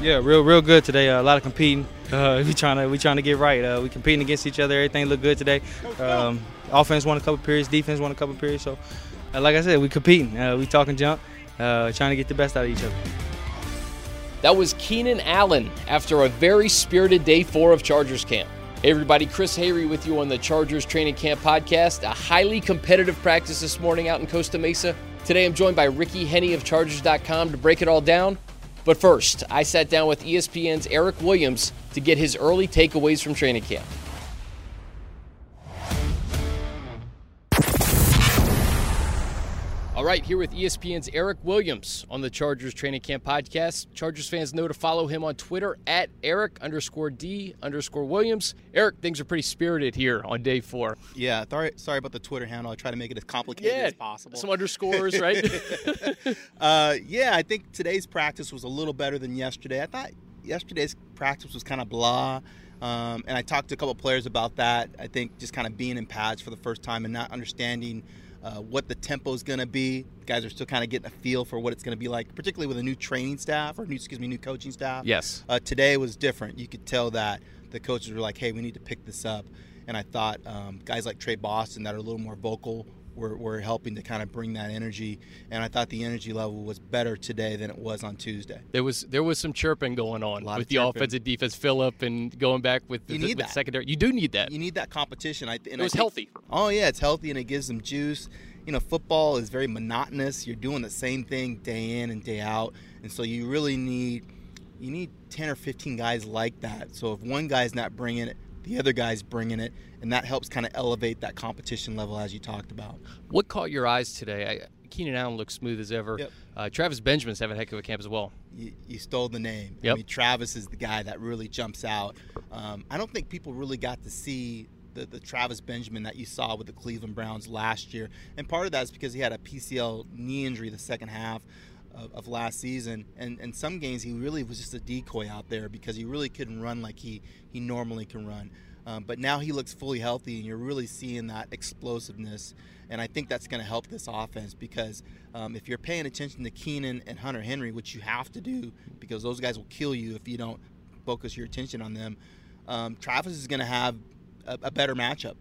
Yeah, real, real good today. Uh, a lot of competing. Uh, we trying to, we trying to get right. Uh, we competing against each other. Everything look good today. Um, offense won a couple periods. Defense won a couple periods. So, uh, like I said, we competing. Uh, we talking jump. Uh, trying to get the best out of each other. That was Keenan Allen after a very spirited day four of Chargers camp. Hey everybody, Chris Hayre with you on the Chargers Training Camp Podcast. A highly competitive practice this morning out in Costa Mesa. Today I'm joined by Ricky Henne of Chargers.com to break it all down. But first, I sat down with ESPN's Eric Williams to get his early takeaways from training camp. All right, here with ESPN's Eric Williams on the Chargers Training Camp Podcast. Chargers fans know to follow him on Twitter at Eric underscore D underscore Williams. Eric, things are pretty spirited here on day four. Yeah, sorry, sorry about the Twitter handle. I try to make it as complicated Yeah, as possible. Some underscores, right? uh, yeah, I think today's practice was a little better than yesterday. I thought yesterday's practice was kind of blah. Um, and I talked to a couple players about that. I think just kind of being in pads for the first time and not understanding uh, what the tempo is going to be. Guys are still kind of getting a feel for what it's going to be like, particularly with a new training staff or new, excuse me, new coaching staff. yes. Uh, today was different. You could tell that the coaches were like, "Hey, we need to pick this up." And I thought um, guys like Tre Boston that are a little more vocal were, were helping to kind of bring that energy. And I thought the energy level was better today than it was on Tuesday. There was there was some chirping going on with the chirping. offensive defense fill up and going back with the, You need that. secondary. You do need that. You need that competition. I, and it was think- healthy. Oh yeah, it's healthy and it gives them juice. You know, football is very monotonous. You're doing the same thing day in and day out, and so you really need you need 10 or 15 guys like that. So if one guy's not bringing it, the other guy's bringing it, and that helps kind of elevate that competition level as you talked about. What caught your eyes today? I, Keenan Allen looks smooth as ever. Yep. Uh, Travis Benjamin's having a heck of a camp as well. You, you stole the name. Yep. I mean, Travis is the guy that really jumps out. Um, I don't think people really got to see the, the Travis Benjamin that you saw with the Cleveland Browns last year. And part of that is because he had a PCL knee injury the second half of, of last season. And, and some games he really was just a decoy out there because he really couldn't run like he, he normally can run. Um, but now he looks fully healthy, and you're really seeing that explosiveness. And I think that's going to help this offense because um, if you're paying attention to Keenan and Hunter Henry, which you have to do because those guys will kill you if you don't focus your attention on them, um, Travis is going to have a, a better matchup.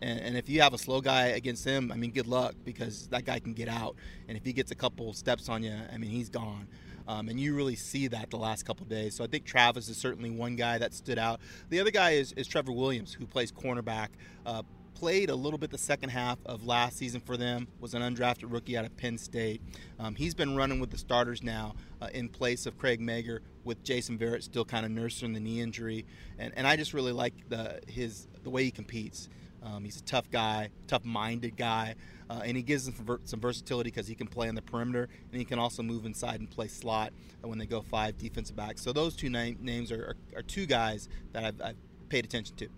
And, and if you have a slow guy against him, I mean, good luck because that guy can get out. And if he gets a couple steps on you, I mean, he's gone. Um, and you really see that the last couple days. So I think Travis is certainly one guy that stood out. The other guy is, is Trevor Williams, who plays cornerback. Uh, played a little bit the second half of last season for them. Was an undrafted rookie out of Penn State. Um, he's been running with the starters now uh, in place of Craig Mager, with Jason Verrett still kind of nursing the knee injury. And, and I just really like the his the way he competes. Um, he's a tough guy, tough-minded guy, uh, and he gives them ver- some versatility because he can play on the perimeter and he can also move inside and play slot uh, when they go five defensive backs. So those two name- names are, are, are two guys that I've, I've paid attention to.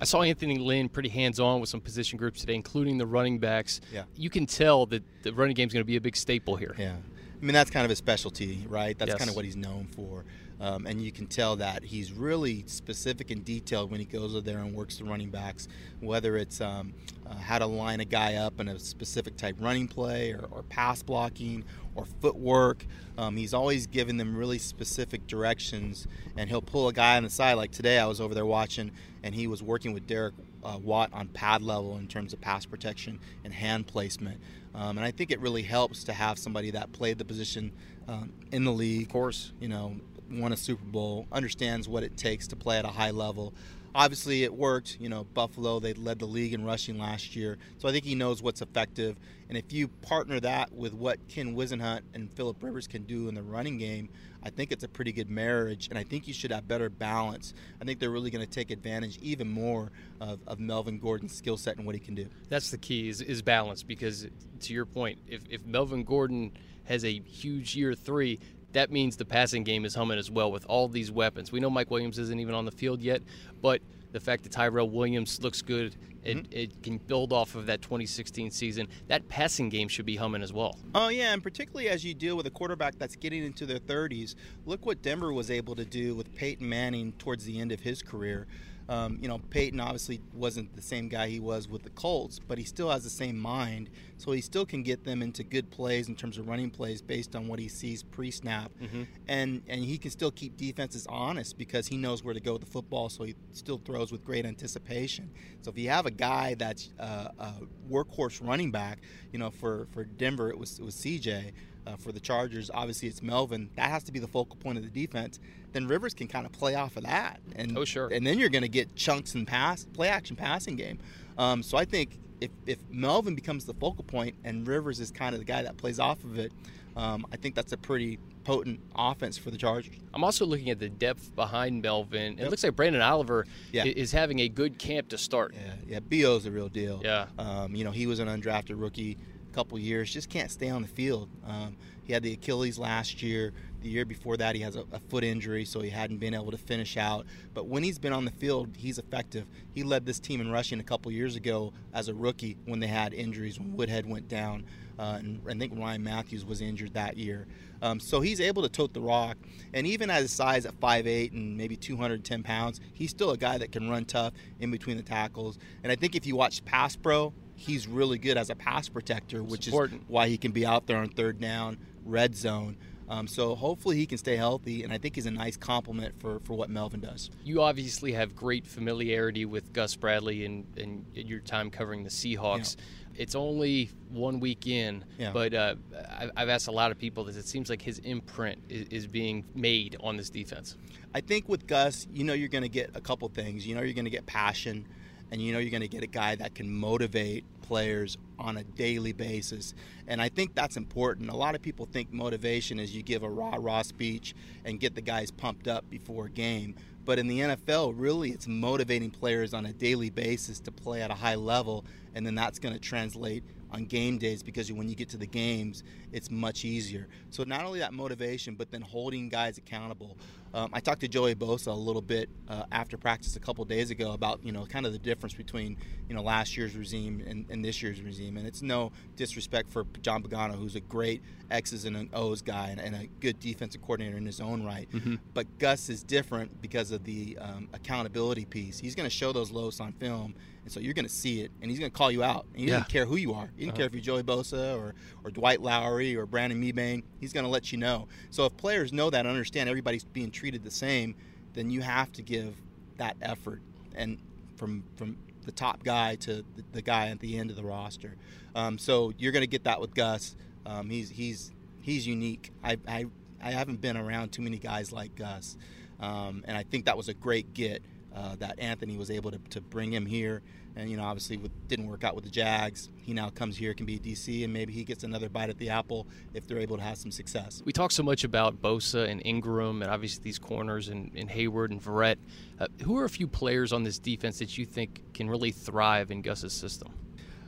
I saw Anthony Lynn pretty hands on with some position groups today, including the running backs. Yeah. You can tell that the running game is going to be a big staple here. Yeah. I mean, that's kind of his specialty, right? That's Yes. kind of what he's known for. Um, and you can tell that he's really specific and detailed when he goes over there and works the running backs, whether it's um, uh, how to line a guy up in a specific type running play or, or pass blocking or footwork. Um, he's always giving them really specific directions, and he'll pull a guy on the side. Like today, I was over there watching, and he was working with Derek uh, Watt on pad level in terms of pass protection and hand placement. Um, and I think it really helps to have somebody that played the position um, in the league. Of course. You know, won a Super Bowl, understands what it takes to play at a high level. Obviously, it worked. You know, Buffalo, they led the league in rushing last year. So I think he knows what's effective. And if you partner that with what Ken Whisenhunt and Philip Rivers can do in the running game, I think it's a pretty good marriage. And I think you should have better balance. I think they're really going to take advantage even more of, of Melvin Gordon's skill set and what he can do. That's the key is, is balance because to your point, if, if Melvin Gordon has a huge year three, that means the passing game is humming as well with all these weapons. We know Mike Williams isn't even on the field yet, but the fact that Tyrell Williams looks good, it, it can build off of that 2016 season. That passing game should be humming as well. Oh yeah, and particularly as you deal with a quarterback that's getting into their 30s. Look what Denver was able to do with Peyton Manning towards the end of his career. Um, you know, Peyton obviously wasn't the same guy he was with the Colts, but he still has the same mind, so he still can get them into good plays in terms of running plays based on what he sees pre-snap, Mm-hmm. and and he can still keep defenses honest because he knows where to go with the football, so he still throws with great anticipation. So if you have a guy that's uh, a workhorse running back, you know, for for Denver it was it was CJ. Uh, for the Chargers, obviously it's Melvin. That has to be the focal point of the defense. Then Rivers can kind of play off of that, and Oh, sure. and then you're going to get chunks and pass play action passing game. Um, so I think if, if Melvin becomes the focal point and Rivers is kind of the guy that plays off of it, um, I think that's a pretty potent offense for the Chargers. I'm also looking at the depth behind Melvin. It Yep. looks like Branden Oliver Yeah. is having a good camp to start. Yeah, yeah, Bo's the real deal. Yeah. Um, you know, he was an undrafted rookie a couple years, just can't stay on the field. Um, he had the Achilles last year. The year before that, he has a, a foot injury, so he hadn't been able to finish out. But when he's been on the field, he's effective. He led this team in rushing a couple years ago as a rookie when they had injuries, when Woodhead went down. Uh, and I think Ryan Mathews was injured that year. Um, so he's able to tote the rock. And even at his size at 5'8 and maybe 210 pounds, he's still a guy that can run tough in between the tackles. And I think if you watch Pass Pro, he's really good as a pass protector, which is why he can be out there on third down, red zone. Um, so hopefully he can stay healthy, and I think he's a nice complement for, for what Melvin does. You obviously have great familiarity with Gus Bradley and, and your time covering the Seahawks. It's only one week in, Yeah. but uh, I- I've asked a lot of people this. it seems like his imprint is, is being made on this defense. I think with Gus, you know you're going to get a couple things. You know you're going to get passion, and you know you're going to get a guy that can motivate players on a daily basis. And I think that's important. A lot of people think motivation is you give a rah rah speech and get the guys pumped up before a game. But in the NFL, really, it's motivating players on a daily basis to play at a high level, and then that's going to translate on game days because when you get to the games, it's much easier. So not only that motivation, but then holding guys accountable. Um, I talked to Joey Bosa a little bit uh, after practice a couple days ago about you know kind of the difference between you know last year's regime and, and this year's regime, and it's no disrespect for John Pagano, who's a great X's and O's guy and, and a good defensive coordinator in his own right. But Gus is different because of the um, accountability piece. He's going to show those lows on film, and so you're going to see it, and he's going to call you out. And he Yeah. doesn't care who you are. He doesn't care if you're Joey Bosa or, or Dwight Lowery or Brandon Mebane. He's going to let you know. So if players know that, and understand everybody's being treated the same, then you have to give that effort, and from from the top guy to the, the guy at the end of the roster. Um, so you're going to get that with Gus. Um, he's he's he's unique. I, I I haven't been around too many guys like Gus, um, and I think that was a great get uh, that Anthony was able to, to bring him here. And you know, obviously, with, didn't work out with the Jags. He now comes here, can be DC, and maybe he gets another bite at the apple if they're able to have some success. We talk so much about Bosa and Ingram and obviously these corners and, and Hayward and Verrett. Uh, who are a few players on this defense that you think can really thrive in Gus's system?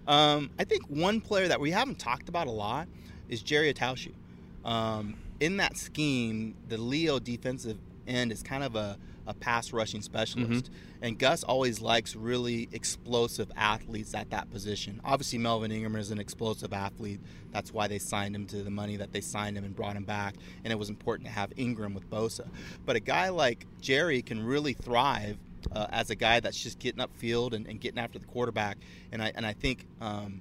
Um, I think one player that we haven't talked about a lot is Jerry Attaochu. Um, in that scheme, the Leo defensive end is kind of a, a pass rushing specialist. And Gus always likes really explosive athletes at that position. Obviously, Melvin Ingram is an explosive athlete. That's why they signed him to the money that they signed him and brought him back. And it was important to have Ingram with Bosa. But a guy like Jerry can really thrive uh, as a guy that's just getting upfield and, and getting after the quarterback. And I and I think um,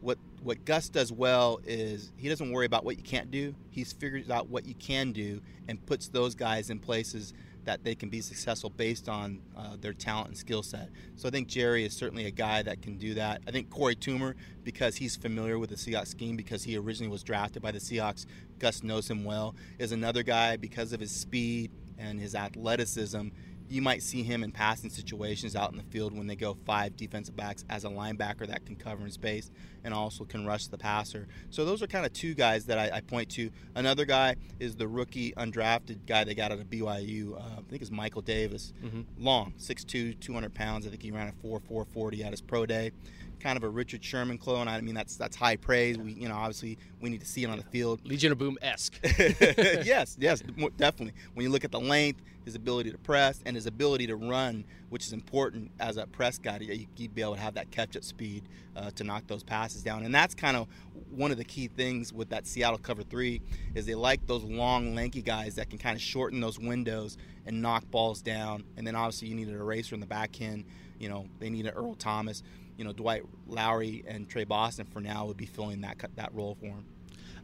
what what Gus does well is he doesn't worry about what you can't do. He's figures out what you can do and puts those guys in places that they can be successful based on uh, their talent and skill set. So I think Jerry is certainly a guy that can do that. I think Korey Toomer, because he's familiar with the Seahawks scheme, because he originally was drafted by the Seahawks, Gus knows him well, is another guy because of his speed and his athleticism you might see him in passing situations out in the field when they go five defensive backs as a linebacker that can cover in space and also can rush the passer. So those are kind of two guys that I, I point to. Another guy is the rookie undrafted guy they got out of BYU. Uh, I think it's Michael Davis. Long, 6'2", 200 pounds. I think he ran a 4 440 at his pro day. Kind of a Richard Sherman clone. I mean, that's that's high praise. We, you know, obviously we need to see it on the field. Legion of Boom esque. yes, yes, definitely. When you look at the length, his ability to press, and his ability to run, which is important as a press guy, you, would be able to have that catch-up speed uh, to knock those passes down. And that's kind of one of the key things with that Seattle cover three is they like those long, lanky guys that can kind of shorten those windows and knock balls down. And then obviously you need an eraser in the back end. You know, they need an Earl Thomas. You know, Dwight Lowery and Tre Boston for now would be filling that that role for him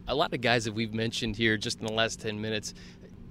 a lot of guys that we've mentioned here just in the last 10 minutes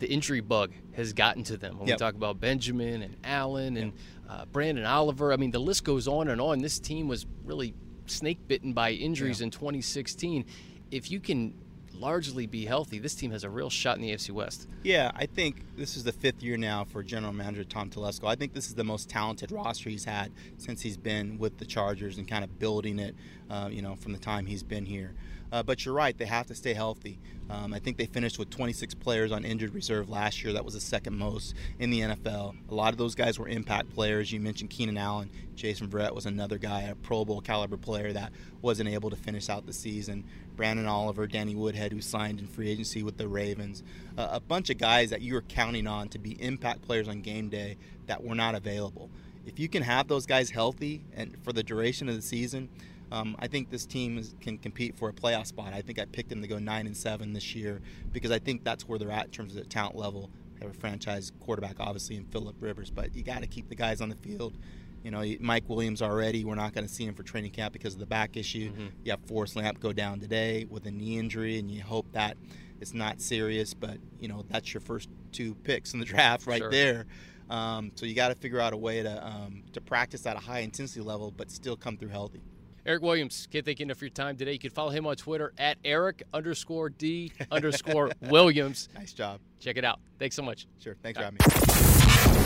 the injury bug has gotten to them. When yep. we talk about Benjamin and Allen and yep. uh, Branden Oliver, I mean, the list goes on and on. This team was really snake bitten by injuries yeah. in 2016. If you can largely be healthy, this team has a real shot in the AFC West. Yeah, I think this is the fifth year now for General Manager Tom Telesco. I think this is the most talented roster he's had since he's been with the Chargers and kind of building it, uh, you know, from the time he's been here. Uh, but you're right, they have to stay healthy. Um, I think they finished with 26 players on injured reserve last year. That was the second most in the NFL. A lot of those guys were impact players. You mentioned Keenan Allen. Jason Verrett was another guy, a Pro Bowl caliber player that wasn't able to finish out the season. Branden Oliver, Danny Woodhead, who signed in free agency with the Ravens. Uh, a bunch of guys that you were counting on to be impact players on game day that were not available. If you can have those guys healthy and for the duration of the season, um, I think this team is, can compete for a playoff spot. I think I picked them to go nine and seven this year because I think that's where they're at in terms of the talent level. They have a franchise quarterback, obviously, in Philip Rivers, but you got to keep the guys on the field. You know, Mike Williams already. We're not going to see him for training camp because of the back issue. Mm-hmm. You have Forrest Lamp go down today with a knee injury, and you hope that it's not serious. But you know, that's your first two picks in the draft right sure. there. Um, so you got to figure out a way to um, to practice at a high intensity level, but still come through healthy. Eric Williams, can't thank you enough for your time today. You can follow him on Twitter at Eric underscore D underscore Williams. Nice job. Check it out. Thanks so much. Sure. Thanks All for having me.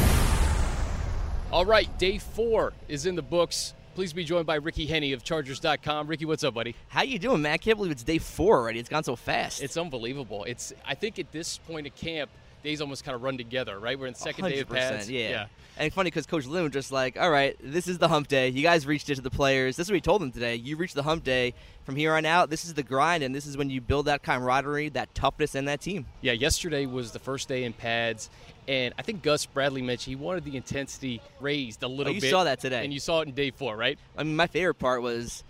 All right, day four is in the books. Please be joined by Ricky Henne of Chargers.com. Ricky, what's up, buddy? How you doing, man? I can't believe it's day four already. It's gone so fast. It's unbelievable. It's I think at this point of camp – days almost kind of run together, right? We're in the second day of pads. Yeah. yeah. And funny because Coach Lynn just like, all right, this is the hump day. You guys reached it to the players. This is what he told them today. You reached the hump day. From here on out, this is the grind, and this is when you build that camaraderie, that toughness, and that team. Yeah, yesterday was the first day in pads, and I think Gus Bradley mentioned he wanted the intensity raised a little oh, you bit. You saw that today. And you saw it in day four, right? I mean, my favorite part was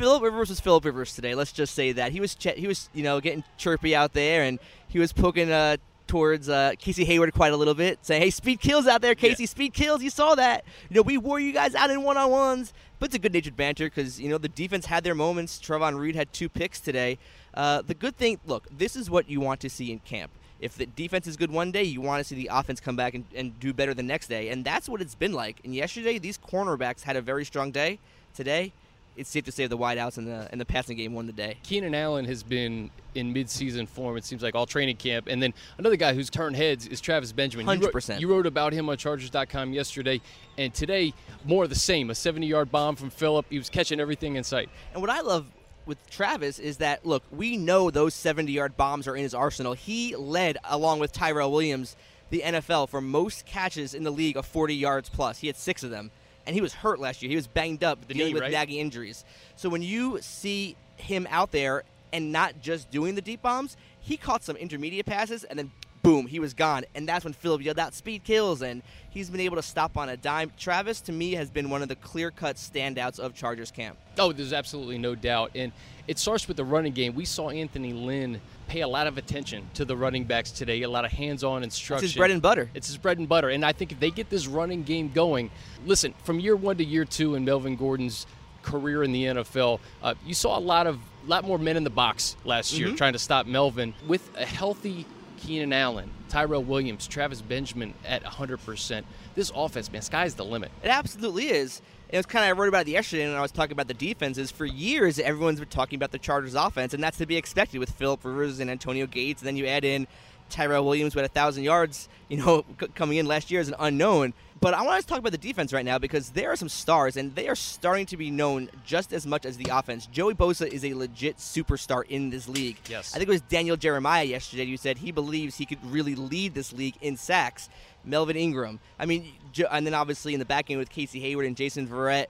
Philip Rivers was Philip Rivers today. Let's just say that he was ch- he was you know getting chirpy out there, and he was poking uh, towards uh, Casey Hayward quite a little bit, saying, "Hey, speed kills out there, Casey. Yeah. Speed kills. You saw that. You know, we wore you guys out in one-on-ones." But it's a good-natured banter because you know the defense had their moments. Trovon Reed had two picks today. Uh, the good thing, look, this is what you want to see in camp. If the defense is good one day, you want to see the offense come back and, and do better the next day, and that's what it's been like. And yesterday, these cornerbacks had a very strong day. Today, it's safe to say the wideouts in the in the passing game won the day. Keenan Allen has been in midseason form. It seems like all training camp, and then another guy who's turned heads is Travis Benjamin. Hundred percent. You wrote about him on Chargers.com yesterday, and today more of the same. A 70-yard bomb from Philip. He was catching everything in sight. And what I love with Travis is that look, we know those 70-yard bombs are in his arsenal. He led along with Tyrell Williams the NFL for most catches in the league of 40 yards plus. He had six of them and he was hurt last year. He was banged up, the dealing knee, with right? nagging injuries. So when you see him out there and not just doing the deep bombs, he caught some intermediate passes and then boom, he was gone. And that's when Philip yelled out speed kills, and he's been able to stop on a dime. Travis, to me, has been one of the clear cut standouts of Chargers camp. Oh, there's absolutely no doubt. And it starts with the running game. We saw Anthony Lynn pay a lot of attention to the running backs today, a lot of hands on instruction. It's his bread and butter. It's his bread and butter. And I think if they get this running game going, listen, from year one to year two in Melvin Gordon's career in the NFL, uh, you saw a lot of lot more men in the box last year mm-hmm. trying to stop Melvin with a healthy Keenan Allen, Tyrell Williams, Travis Benjamin at 100%. This offense, man, sky's the limit. It absolutely is. It was kind of I wrote about it yesterday, and I was talking about the defenses. For years, everyone's been talking about the Chargers' offense, and that's to be expected with Philip Rivers and Antonio Gates. And then you add in Tyrell Williams with a thousand yards, you know, c- coming in last year as an unknown. But I want to talk about the defense right now because there are some stars, and they are starting to be known just as much as the offense. Joey Bosa is a legit superstar in this league. Yes. I think it was Daniel Jeremiah yesterday who said he believes he could really lead this league in sacks. Melvin Ingram. I mean, and then obviously in the back end with Casey Hayward and Jason Verrett,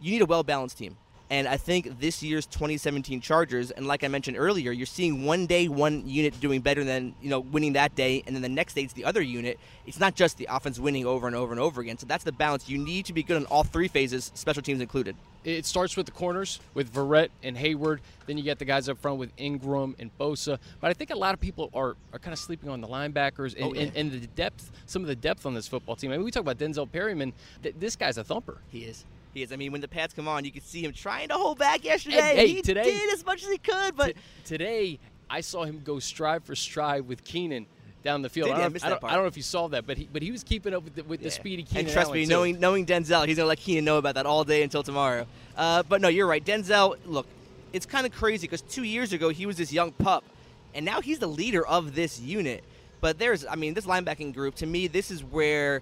you need a well balanced team. And I think this year's 2017 Chargers, and like I mentioned earlier, you're seeing one day one unit doing better than you know winning that day, and then the next day it's the other unit. It's not just the offense winning over and over and over again. So that's the balance. You need to be good on all three phases, special teams included. It starts with the corners with Verrett and Hayward. Then you get the guys up front with Ingram and Bosa. But I think a lot of people are, are kind of sleeping on the linebackers and, Oh, yeah. and, and the depth, some of the depth on this football team. I mean, we talk about Denzel Perryman. Th- this guy's a thumper. He is. He is. I mean, when the pads come on, you can see him trying to hold back yesterday. And, hey, he today- did as much as he could, but T- today, I saw him go stride for stride with Keenan down the field. Did I, don't, missed I, that don't. I don't know if you saw that, but he, but he was keeping up with the, with the Yeah. speedy Keenan. And trust Allen, me, too. knowing knowing Denzel, he's gonna let Keenan know about that all day until tomorrow. Uh, but no, you're right. Denzel, look, it's kind of crazy because two years ago he was this young pup, and now he's the leader of this unit. But there's, I mean, this linebacking group to me, this is where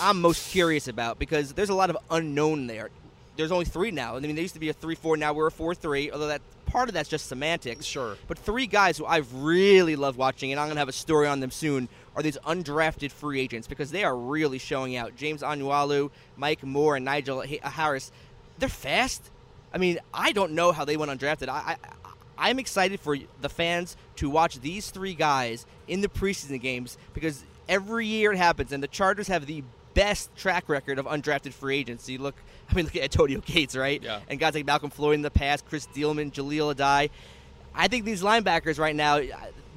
I'm most curious about because there's a lot of unknown there. There's only three now. I mean, there used to be a three-four. Now we're a four-three. Although that part of that's just semantics. Sure. But three guys who I've really loved watching, and I'm going to have a story on them soon, are these undrafted free agents because they are really showing out. James Onwualu, Mike Moore, and Nigel uh, Harris. They're fast. I mean, I don't know how they went undrafted. I, I, I'm excited for the fans to watch these three guys in the preseason games because every year it happens, and the Chargers have the best track record of undrafted free agents. You look, I mean, look at Antonio Gates, right? Yeah. And guys like Malcolm Floyd in the past, Kris Dielman, Jahleel Addae. I think these linebackers right now,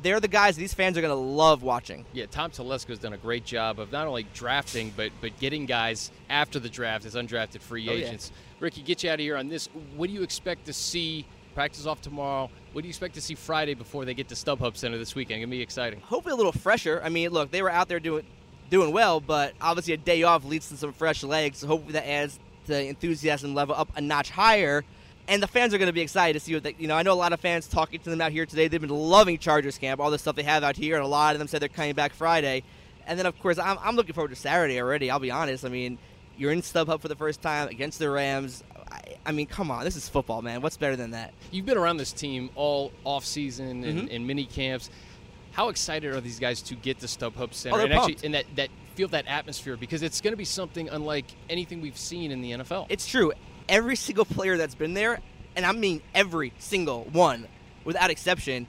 they're the guys these fans are going to love watching. Yeah, Tom Telesco's done a great job of not only drafting but but getting guys after the draft as undrafted free Oh, yeah. agents. Ricky, get you out of here on this. What do you expect to see? Practice off tomorrow. What do you expect to see Friday before they get to StubHub Center this weekend? Gonna be exciting. Hopefully a little fresher. I mean, look, they were out there doing doing well, but obviously a day off leads to some fresh legs. So hopefully that adds the enthusiasm level up a notch higher. And the fans are going to be excited to see what they, you know. I know a lot of fans talking to them out here today. They've been loving Chargers camp, all the stuff they have out here, and a lot of them said they're coming back Friday. And then, of course, I'm, I'm looking forward to Saturday already. I'll be honest. I mean, you're in StubHub for the first time against the Rams. I, I mean, come on, this is football, man. What's better than that? You've been around this team all off season and, Mhm. and mini camps. How excited are these guys to get to StubHub Center Oh, and actually pumped. and that, that feel that atmosphere because it's going to be something unlike anything we've seen in the NFL. It's true. Every single player that's been there, and I mean every single one, without exception,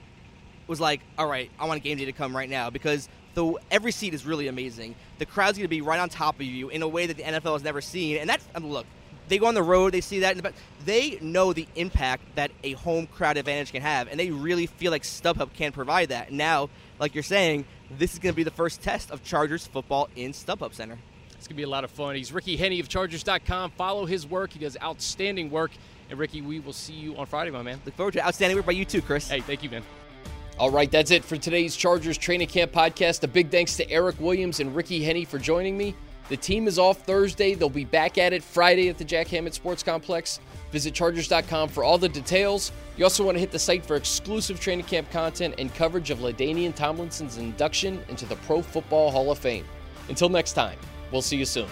was like, "All right, I want a game day to come right now," because the every seat is really amazing. The crowd's going to be right on top of you in a way that the NFL has never seen, and that's I mean, look. They go on the road, they see that, in the back. they know the impact that a home crowd advantage can have, and they really feel like StubHub can provide that. Now, like you're saying, this is going to be the first test of Chargers football in StubHub Center. It's going to be a lot of fun. He's Ricky Henne of Chargers.com. Follow his work. He does outstanding work. And Ricky, we will see you on Friday, my man. Look forward to outstanding work by you too, Chris. Hey, thank you, man. All right, that's it for today's Chargers Training Camp podcast. A big thanks to Eric Williams and Ricky Henne for joining me. The team is off Thursday. They'll be back at it Friday at the Jack Hammett Sports Complex. Visit Chargers.com for all the details. You also want to hit the site for exclusive training camp content and coverage of LaDainian Tomlinson's induction into the Pro Football Hall of Fame. Until next time, we'll see you soon.